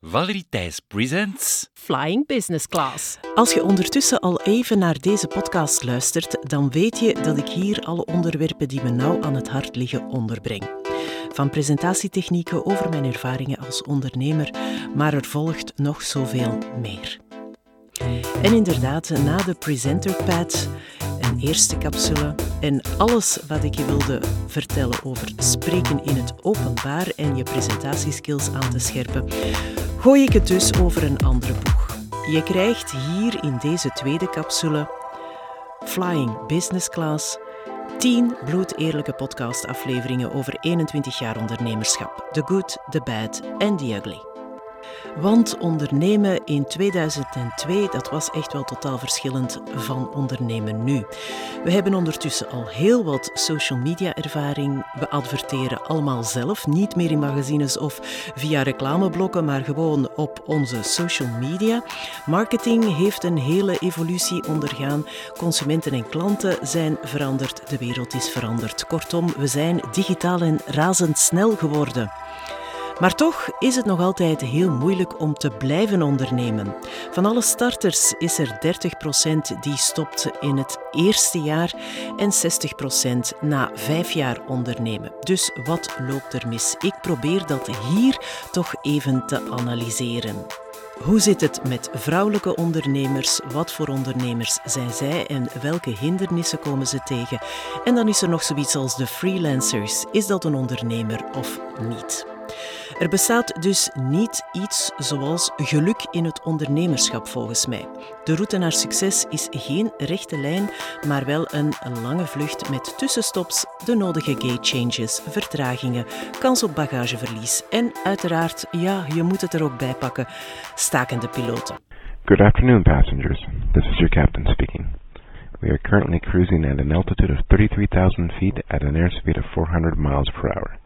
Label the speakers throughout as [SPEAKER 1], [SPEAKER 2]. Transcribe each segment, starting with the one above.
[SPEAKER 1] Valerie Thijs presents
[SPEAKER 2] Flying Business Class.
[SPEAKER 3] Als je ondertussen al even naar deze podcast luistert, dan weet je dat ik hier alle onderwerpen die me nauw aan het hart liggen onderbreng. Van presentatietechnieken over mijn ervaringen als ondernemer, maar er volgt nog zoveel meer. En inderdaad, na de presenter pad, een eerste capsule en alles wat ik je wilde vertellen over spreken in het openbaar en je presentatieskills aan te scherpen, gooi ik het dus over een andere boeg. Je krijgt hier in deze tweede capsule Flying Business Class 10 bloedeerlijke podcastafleveringen over 21 jaar ondernemerschap. The good, the bad and the ugly. Want ondernemen in 2002, dat was echt wel totaal verschillend van ondernemen nu. We hebben ondertussen al heel wat social media ervaring. We adverteren allemaal zelf, niet meer in magazines of via reclameblokken, maar gewoon op onze social media. Marketing heeft een hele evolutie ondergaan. Consumenten en klanten zijn veranderd, de wereld is veranderd. Kortom, we zijn digitaal en razendsnel geworden. Maar toch is het nog altijd heel moeilijk om te blijven ondernemen. Van alle starters is er 30% die stopt in het eerste jaar en 60% na vijf jaar ondernemen. Dus wat loopt er mis? Ik probeer dat hier toch even te analyseren. Hoe zit het met vrouwelijke ondernemers? Wat voor ondernemers zijn zij en welke hindernissen komen ze tegen? En dan is er nog zoiets als de freelancers. Is dat een ondernemer of niet? Er bestaat dus niet iets zoals geluk in het ondernemerschap volgens mij. De route naar succes is geen rechte lijn, maar wel een lange vlucht met tussenstops, de nodige gate changes, vertragingen, kans op bagageverlies en uiteraard, ja, je moet het er ook bij pakken, stakende piloten.
[SPEAKER 4] Good afternoon, passengers. This is your captain speaking. We are currently cruising at an altitude of 33,000 feet at an airspeed of 400 miles per hour.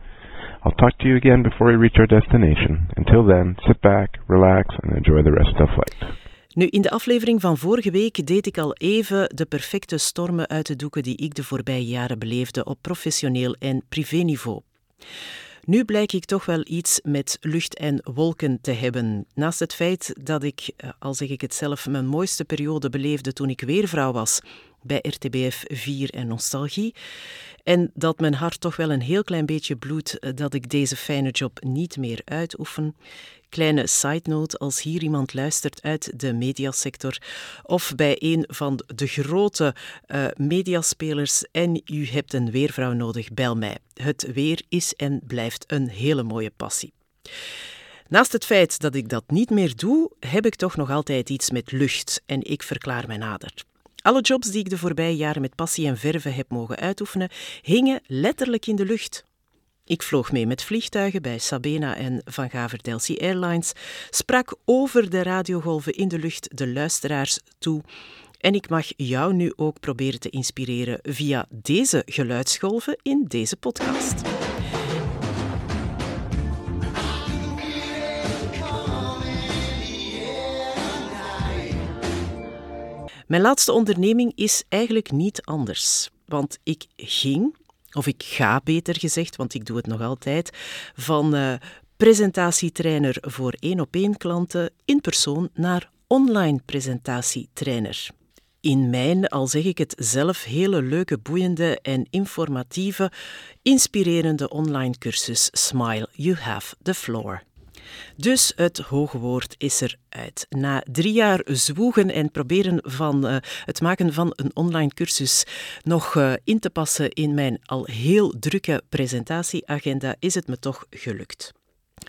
[SPEAKER 4] I'll talk to you again before we reach our destination. Until then, sit back, relax and enjoy the rest of the flight.
[SPEAKER 3] Nu, in de aflevering van vorige week deed ik al even de perfecte stormen uit de doeken die ik de voorbije jaren beleefde op professioneel en privéniveau. Nu blijk ik toch wel iets met lucht en wolken te hebben. Naast het feit dat ik, eh, al zeg ik het zelf, mijn mooiste periode beleefde toen ik weer vrouw was bij RTBF 4 en Nostalgie. En dat mijn hart toch wel een heel klein beetje bloedt eh, dat ik deze fijne job niet meer uitoefen. Kleine side note, als hier iemand luistert uit de mediasector of bij een van de grote uh, mediaspelers en u hebt een weervrouw nodig, bel mij. Het weer is en blijft een hele mooie passie. Naast het feit dat ik dat niet meer doe, heb ik toch nog altijd iets met lucht en ik verklaar mij nader. Alle jobs die ik de voorbije jaren met passie en verven heb mogen uitoefenen, hingen letterlijk in de lucht. Ik vloog mee met vliegtuigen bij Sabena en Van Gaver Delcy Airlines, sprak over de radiogolven in de lucht de luisteraars toe. En ik mag jou nu ook proberen te inspireren via deze geluidsgolven in deze podcast. Mijn laatste onderneming is eigenlijk niet anders. Want ik ging, of ik ga beter gezegd, want ik doe het nog altijd, van uh, presentatietrainer voor één op één klanten in persoon naar online presentatietrainer. In mijn, al zeg ik het zelf, hele leuke, boeiende en informatieve, inspirerende online cursus Smile, You Have the Floor. Dus het hoge woord is eruit. Na drie jaar zwoegen en proberen van uh, het maken van een online cursus nog uh, in te passen in mijn al heel drukke presentatieagenda, is het me toch gelukt.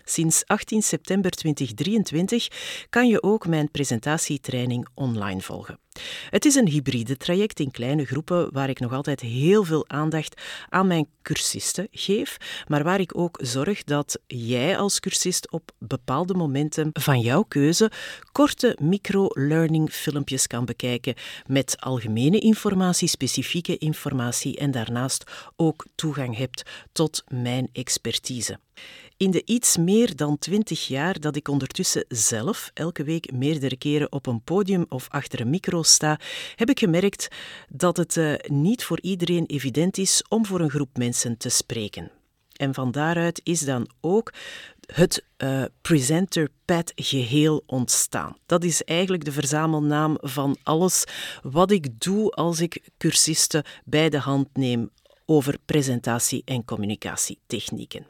[SPEAKER 3] Sinds 18 september 2023 kan je ook mijn presentatietraining online volgen. Het is een hybride traject in kleine groepen waar ik nog altijd heel veel aandacht aan mijn cursisten geef, maar waar ik ook zorg dat jij als cursist op bepaalde momenten van jouw keuze korte micro-learning filmpjes kan bekijken met algemene informatie, specifieke informatie en daarnaast ook toegang hebt tot mijn expertise. In de iets meer dan twintig jaar dat ik ondertussen zelf elke week meerdere keren op een podium of achter een micro heb ik gemerkt dat het uh, niet voor iedereen evident is om voor een groep mensen te spreken. En van daaruit is dan ook het uh, Presenter Pad geheel ontstaan. Dat is eigenlijk de verzamelnaam van alles wat ik doe als ik cursisten bij de hand neem over presentatie- en communicatietechnieken.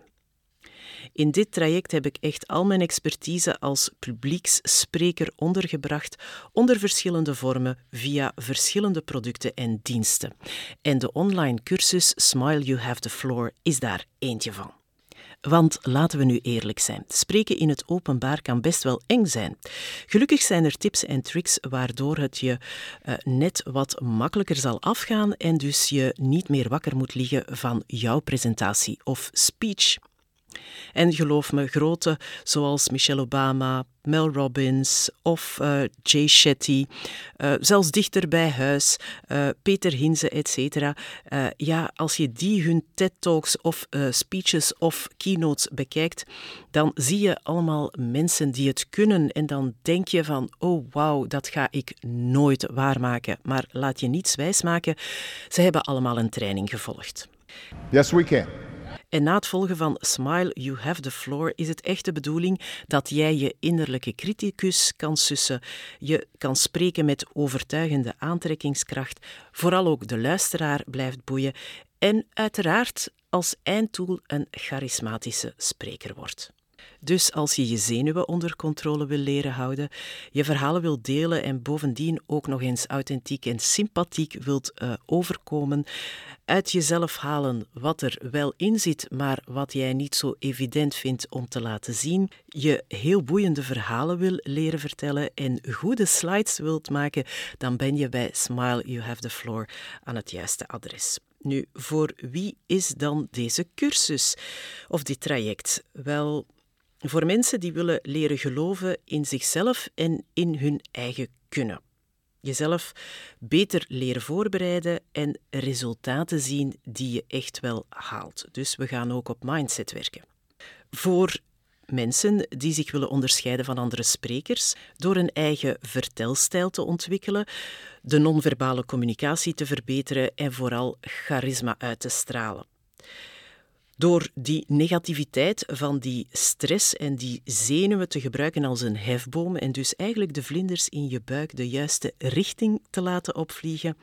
[SPEAKER 3] In dit traject heb ik echt al mijn expertise als publieksspreker ondergebracht onder verschillende vormen via verschillende producten en diensten. En de online cursus Smile You Have the Floor is daar eentje van. Want laten we nu eerlijk zijn, spreken in het openbaar kan best wel eng zijn. Gelukkig zijn er tips en tricks waardoor het je uh, net wat makkelijker zal afgaan en dus je niet meer wakker moet liggen van jouw presentatie of speech. En geloof me, grote zoals Michelle Obama, Mel Robbins of uh, Jay Shetty, uh, zelfs dichter bij huis, uh, Peter Hinze, etc. ja, als je die hun TED-talks of speeches of keynotes bekijkt, dan zie je allemaal mensen die het kunnen en dan denk je van, oh wauw, dat ga ik nooit waarmaken. Maar laat je niets wijsmaken, ze hebben allemaal een training gevolgd.
[SPEAKER 5] Yes, we can.
[SPEAKER 3] En na het volgen van Smile, You Have the Floor is het echt de bedoeling dat jij je innerlijke criticus kan sussen. Je kan spreken met overtuigende aantrekkingskracht, vooral ook de luisteraar blijft boeien en uiteraard als einddoel een charismatische spreker wordt. Dus als je je zenuwen onder controle wil leren houden, je verhalen wilt delen en bovendien ook nog eens authentiek en sympathiek wilt uh, overkomen, uit jezelf halen wat er wel in zit, maar wat jij niet zo evident vindt om te laten zien, je heel boeiende verhalen wil leren vertellen en goede slides wilt maken, dan ben je bij Smile You Have the Floor aan het juiste adres. Nu, voor wie is dan deze cursus of dit traject? Wel, voor mensen die willen leren geloven in zichzelf en in hun eigen kunnen. Jezelf beter leren voorbereiden en resultaten zien die je echt wel haalt. Dus we gaan ook op mindset werken. Voor mensen die zich willen onderscheiden van andere sprekers door een eigen vertelstijl te ontwikkelen, de non-verbale communicatie te verbeteren en vooral charisma uit te stralen. Door die negativiteit van die stress en die zenuwen te gebruiken als een hefboom en dus eigenlijk de vlinders in je buik de juiste richting te laten opvliegen.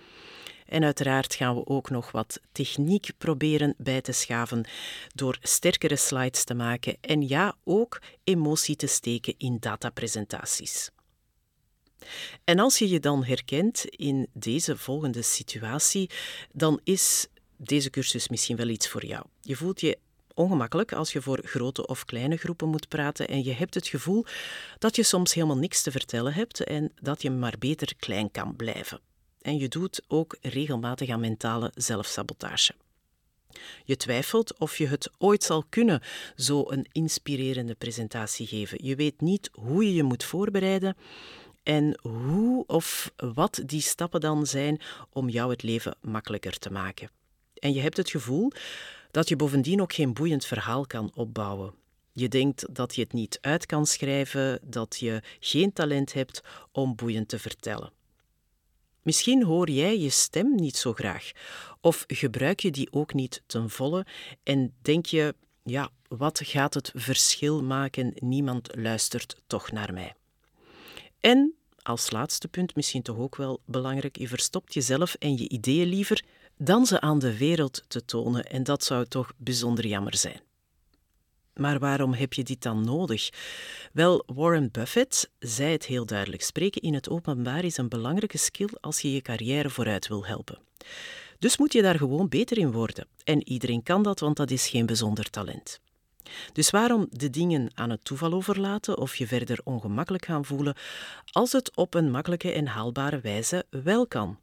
[SPEAKER 3] En uiteraard gaan we ook nog wat techniek proberen bij te schaven door sterkere slides te maken en ja, ook emotie te steken in datapresentaties. En als je je dan herkent in deze volgende situatie, dan is deze cursus misschien wel iets voor jou. Je voelt je ongemakkelijk als je voor grote of kleine groepen moet praten en je hebt het gevoel dat je soms helemaal niks te vertellen hebt en dat je maar beter klein kan blijven. En je doet ook regelmatig aan mentale zelfsabotage. Je twijfelt of je het ooit zal kunnen, zo een inspirerende presentatie geven. Je weet niet hoe je je moet voorbereiden en hoe of wat die stappen dan zijn om jou het leven makkelijker te maken. En je hebt het gevoel dat je bovendien ook geen boeiend verhaal kan opbouwen. Je denkt dat je het niet uit kan schrijven, dat je geen talent hebt om boeiend te vertellen. Misschien hoor jij je stem niet zo graag, of gebruik je die ook niet ten volle en denk je, ja, wat gaat het verschil maken? Niemand luistert toch naar mij. En als laatste punt, misschien toch ook wel belangrijk, je verstopt jezelf en je ideeën liever dan ze aan de wereld te tonen en dat zou toch bijzonder jammer zijn. Maar waarom heb je dit dan nodig? Wel, Warren Buffett zei het heel duidelijk: spreken in het openbaar is een belangrijke skill als je je carrière vooruit wil helpen. Dus moet je daar gewoon beter in worden. En iedereen kan dat, want dat is geen bijzonder talent. Dus waarom de dingen aan het toeval overlaten of je verder ongemakkelijk gaan voelen als het op een makkelijke en haalbare wijze wel kan?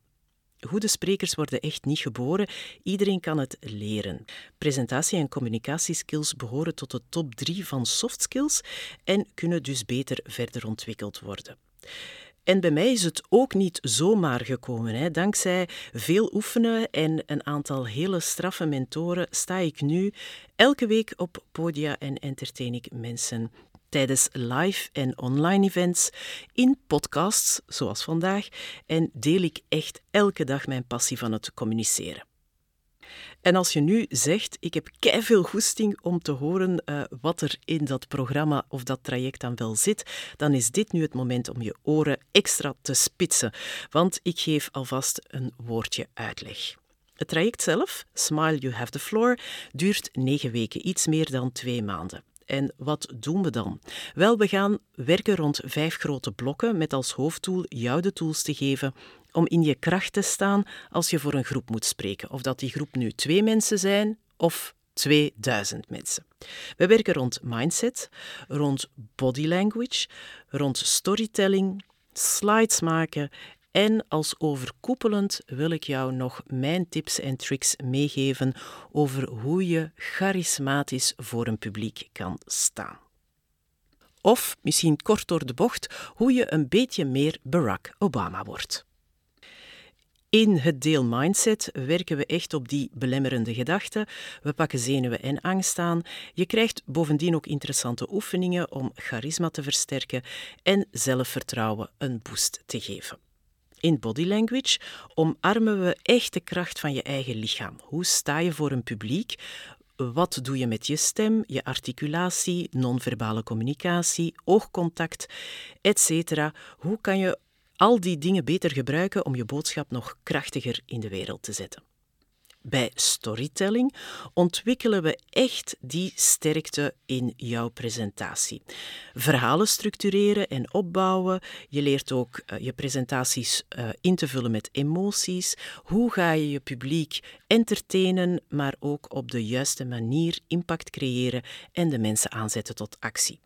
[SPEAKER 3] Goede sprekers worden echt niet geboren. Iedereen kan het leren. Presentatie- en communicatieskills behoren tot de top drie van soft skills en kunnen dus beter verder ontwikkeld worden. En bij mij is het ook niet zomaar gekomen. Hè. Dankzij veel oefenen en een aantal hele straffe mentoren sta ik nu elke week op podia en entertain ik mensen tijdens live en online events, in podcasts zoals vandaag en deel ik echt elke dag mijn passie van het communiceren. En als je nu zegt, ik heb veel goesting om te horen uh, wat er in dat programma of dat traject dan wel zit, dan is dit nu het moment om je oren extra te spitsen. Want ik geef alvast een woordje uitleg. Het traject zelf, Smile You Have the Floor, duurt negen weken, iets meer dan twee maanden. En wat doen we dan? Wel, we gaan werken rond vijf grote blokken met als hoofddoel jou de tools te geven om in je kracht te staan als je voor een groep moet spreken. Of dat die groep nu twee mensen zijn of 2000 mensen. We werken rond mindset, rond body language, rond storytelling, slides maken en als overkoepelend wil ik jou nog mijn tips en tricks meegeven over hoe je charismatisch voor een publiek kan staan. Of misschien kort door de bocht, hoe je een beetje meer Barack Obama wordt. In het deel mindset werken we echt op die belemmerende gedachten. We pakken zenuwen en angst aan. Je krijgt bovendien ook interessante oefeningen om charisma te versterken en zelfvertrouwen een boost te geven. In body language omarmen we echt de kracht van je eigen lichaam. Hoe sta je voor een publiek? Wat doe je met je stem, je articulatie, non-verbale communicatie, oogcontact, etc. Hoe kan je al die dingen beter gebruiken om je boodschap nog krachtiger in de wereld te zetten? Bij storytelling ontwikkelen we echt die sterkte in jouw presentatie. Verhalen structureren en opbouwen. Je leert ook uh, je presentaties uh, in te vullen met emoties. Hoe ga je je publiek entertainen, maar ook op de juiste manier impact creëren en de mensen aanzetten tot actie.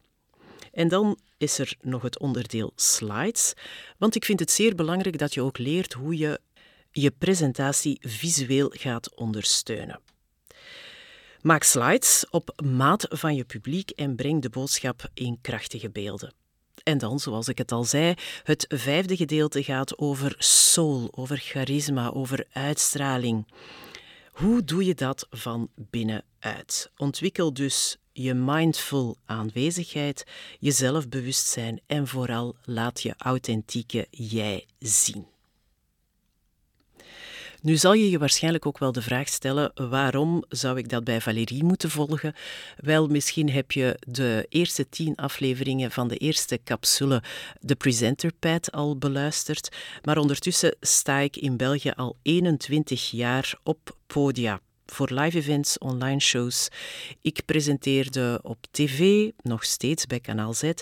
[SPEAKER 3] En dan is er nog het onderdeel slides, want ik vind het zeer belangrijk dat je ook leert hoe je je presentatie visueel gaat ondersteunen. Maak slides op maat van je publiek en breng de boodschap in krachtige beelden. En dan, zoals ik het al zei, het vijfde gedeelte gaat over soul, over charisma, over uitstraling. Hoe doe je dat van binnenuit? Ontwikkel dus je mindful aanwezigheid, je zelfbewustzijn en vooral laat je authentieke jij zien. Nu zal je je waarschijnlijk ook wel de vraag stellen: waarom zou ik dat bij Valérie moeten volgen? Wel, misschien heb je de eerste tien afleveringen van de eerste capsule, de Presenter Pad, al beluisterd. Maar ondertussen sta ik in België al 21 jaar op podia voor live events, online shows. Ik presenteerde op tv, nog steeds bij Kanaal Z.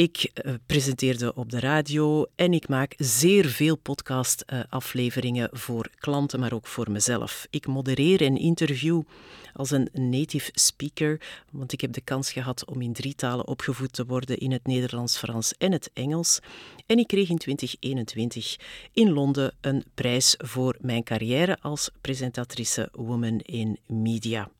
[SPEAKER 3] Ik uh, presenteerde op de radio en ik maak zeer veel podcast-afleveringen voor klanten, maar ook voor mezelf. Ik modereer en interview als een native speaker, want ik heb de kans gehad om in drie talen opgevoed te worden in het Nederlands, Frans en het Engels. En ik kreeg in 2021 in Londen een prijs voor mijn carrière als presentatrice Woman in Media.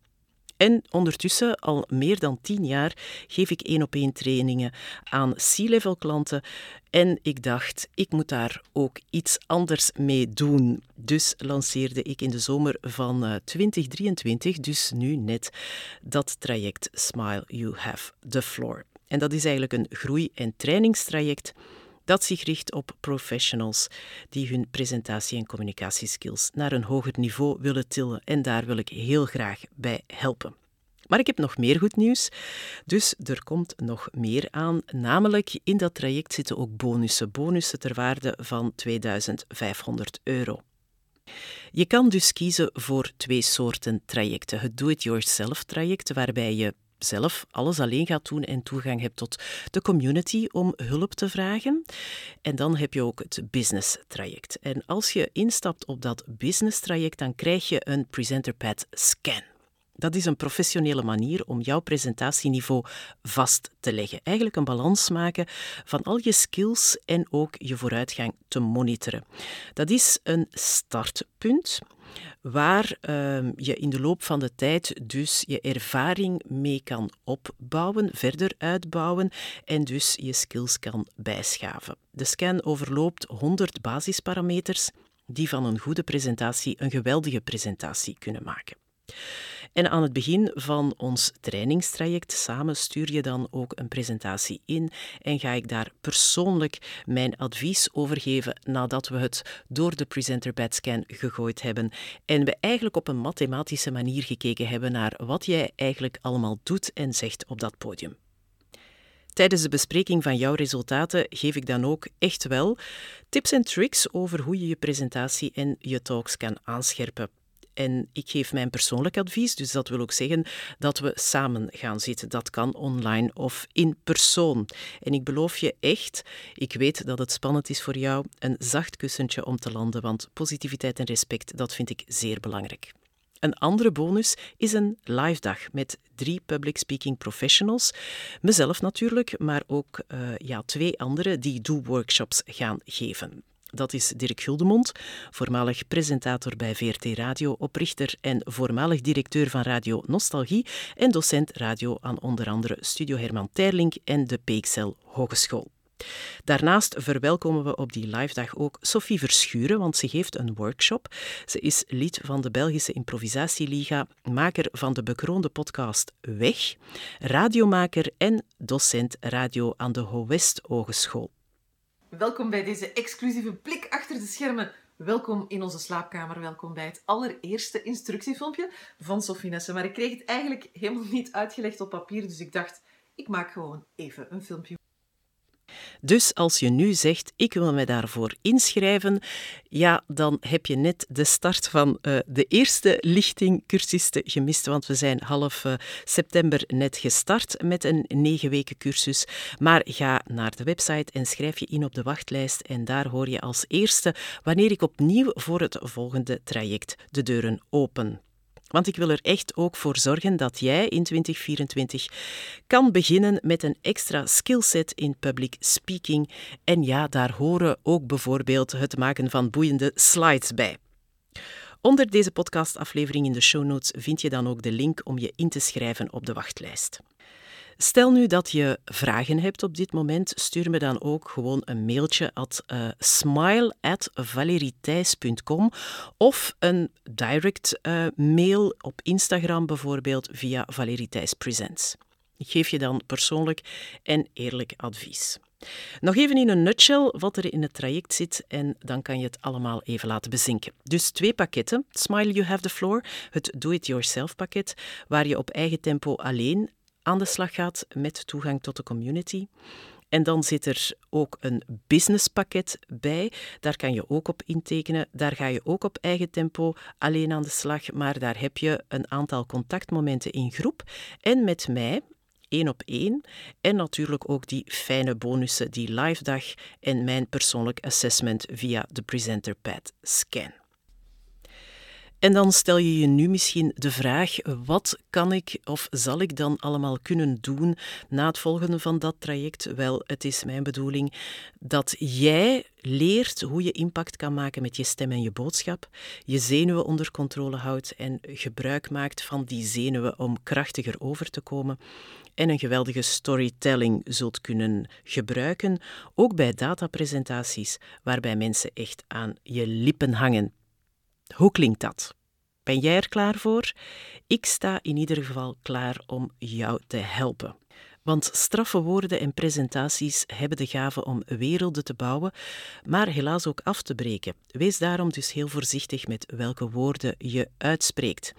[SPEAKER 3] En ondertussen, al meer dan tien jaar, geef ik één op één trainingen aan C-level klanten. En ik dacht, ik moet daar ook iets anders mee doen. Dus lanceerde ik in de zomer van 2023, eh, dus nu net, dat traject Smile You Have the Floor. En dat is eigenlijk een groei- en trainingstraject dat zich richt op professionals die hun presentatie- en communicatieskills naar een hoger niveau willen tillen. En daar wil ik heel graag bij helpen. Maar ik heb nog meer goed nieuws. Dus er komt nog meer aan. Namelijk in dat traject zitten ook bonussen. Bonussen ter waarde van 2500 euro. Je kan dus kiezen voor twee soorten trajecten. Het do-it-yourself traject, waarbij je zelf alles alleen gaat doen en toegang hebt tot de community om hulp te vragen. En dan heb je ook het business traject. En als je instapt op dat business traject, dan krijg je een presenter pad scan. Dat is een professionele manier om jouw presentatieniveau vast te leggen. Eigenlijk een balans maken van al je skills en ook je vooruitgang te monitoren. Dat is een startpunt waar uh, je in de loop van de tijd dus je ervaring mee kan opbouwen, verder uitbouwen en dus je skills kan bijschaven. De scan overloopt 100 basisparameters die van een goede presentatie een geweldige presentatie kunnen maken. En aan het begin van ons trainingstraject samen stuur je dan ook een presentatie in en ga ik daar persoonlijk mijn advies over geven nadat we het door de presenter scan gegooid hebben en we eigenlijk op een mathematische manier gekeken hebben naar wat jij eigenlijk allemaal doet en zegt op dat podium. Tijdens de bespreking van jouw resultaten geef ik dan ook echt wel tips en tricks over hoe je je presentatie en je talks kan aanscherpen. En ik geef mijn persoonlijk advies, dus dat wil ook zeggen dat we samen gaan zitten. Dat kan online of in persoon. En ik beloof je echt, ik weet dat het spannend is voor jou, een zacht kussentje om te landen, want positiviteit en respect, dat vind ik zeer belangrijk. Een andere bonus is een live dag met drie public speaking professionals. Mezelf natuurlijk, maar ook uh, ja, twee anderen die do-workshops gaan geven. Dat is Dirk Guldemond, voormalig presentator bij VRT Radio, oprichter en voormalig directeur van Radio Nostalgie en docent radio aan onder andere Studio Herman Terlink en de Peekcel Hogeschool. Daarnaast verwelkomen we op die live dag ook Sophie Verschuren, want ze geeft een workshop. Ze is lid van de Belgische Improvisatieliga, maker van de bekroonde podcast Weg, radiomaker en docent radio aan de Ho West Hogeschool.
[SPEAKER 5] Welkom bij deze exclusieve blik achter de schermen. Welkom in onze slaapkamer. Welkom bij het allereerste instructiefilmpje van Sophie. Maar ik kreeg het eigenlijk helemaal niet uitgelegd op papier, dus ik dacht, ik maak gewoon even een filmpje.
[SPEAKER 3] Dus als je nu zegt, ik wil me daarvoor inschrijven, ja, dan heb je net de start van uh, de eerste lichting cursisten gemist, want we zijn half uh, september net gestart met een negen weken cursus. Maar ga naar de website en schrijf je in op de wachtlijst en daar hoor je als eerste wanneer ik opnieuw voor het volgende traject de deuren open. Want ik wil er echt ook voor zorgen dat jij in 2024 kan beginnen met een extra skillset in public speaking. En ja, daar horen ook bijvoorbeeld het maken van boeiende slides bij. Onder deze podcastaflevering in de show notes vind je dan ook de link om je in te schrijven op de wachtlijst. Stel nu dat je vragen hebt op dit moment, stuur me dan ook gewoon een mailtje at uh, smile at of een direct uh, mail op Instagram bijvoorbeeld via Valerie Presents. Ik geef je dan persoonlijk en eerlijk advies. Nog even in een nutshell wat er in het traject zit en dan kan je het allemaal even laten bezinken. Dus twee pakketten. Smile You Have the Floor, het Do-It-Yourself pakket, waar je op eigen tempo alleen aan de slag gaat met toegang tot de community. En dan zit er ook een businesspakket bij. Daar kan je ook op intekenen. Daar ga je ook op eigen tempo alleen aan de slag. Maar daar heb je een aantal contactmomenten in groep. En met mij, één op één. En natuurlijk ook die fijne bonussen, die live dag en mijn persoonlijk assessment via de Presenter Pad Scan. En dan stel je je nu misschien de vraag: wat kan ik of zal ik dan allemaal kunnen doen na het volgen van dat traject? Wel, het is mijn bedoeling dat jij leert hoe je impact kan maken met je stem en je boodschap, je zenuwen onder controle houdt en gebruik maakt van die zenuwen om krachtiger over te komen en een geweldige storytelling zult kunnen gebruiken, ook bij datapresentaties waarbij mensen echt aan je lippen hangen. Hoe klinkt dat? Ben jij er klaar voor? Ik sta in ieder geval klaar om jou te helpen. Want straffe woorden en presentaties hebben de gave om werelden te bouwen, maar helaas ook af te breken. Wees daarom dus heel voorzichtig met welke woorden je uitspreekt.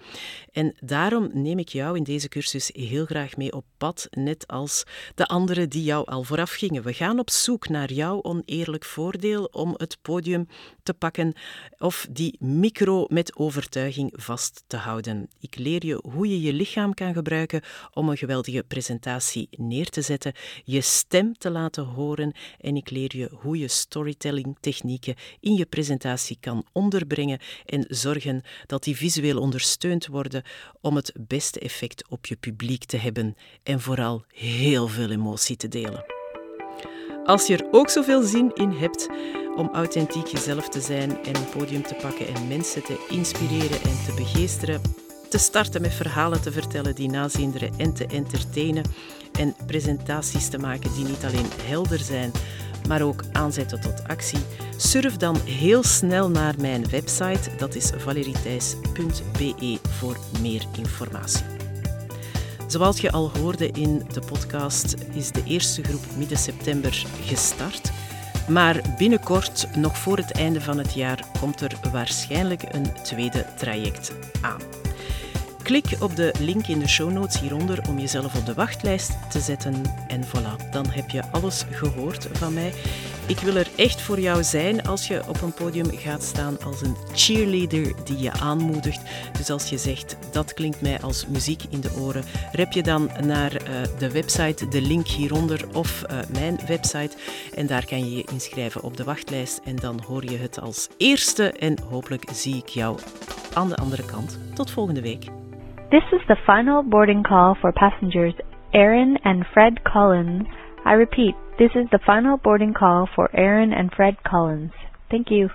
[SPEAKER 3] En daarom neem ik jou in deze cursus heel graag mee op pad, net als de anderen die jou al vooraf gingen. We gaan op zoek naar jouw oneerlijk voordeel om het podium te pakken of die micro met overtuiging vast te houden. Ik leer je hoe je je lichaam kan gebruiken om een geweldige presentatie neer te zetten, je stem te laten horen en ik leer je hoe je storytelling technieken in je presentatie kan onderbrengen en zorgen dat die visueel ondersteund worden om het beste effect op je publiek te hebben en vooral heel veel emotie te delen. Als je er ook zoveel zin in hebt om authentiek jezelf te zijn en een podium te pakken en mensen te inspireren en te begeesteren, te starten met verhalen te vertellen die nazinderen en te entertainen en presentaties te maken die niet alleen helder zijn, maar ook aanzetten tot actie? Surf dan heel snel naar mijn website, dat is valeriethijs.be voor meer informatie. Zoals je al hoorde in de podcast, is de eerste groep midden september gestart. Maar binnenkort, nog voor het einde van het jaar, komt er waarschijnlijk een tweede traject aan. Klik op de link in de show notes hieronder om jezelf op de wachtlijst te zetten. En voilà, dan heb je alles gehoord van mij. Ik wil er echt voor jou zijn als je op een podium gaat staan als een cheerleader die je aanmoedigt. Dus als je zegt dat klinkt mij als muziek in de oren, rep je dan naar uh, de website, de link hieronder of uh, mijn website. En daar kan je je inschrijven op de wachtlijst en dan hoor je het als eerste. En hopelijk zie ik jou aan de andere kant. Tot volgende week.
[SPEAKER 6] This is the final boarding call for passengers Aaron and Fred Collins. I repeat, this is the final boarding call for Aaron and Fred Collins. Thank you.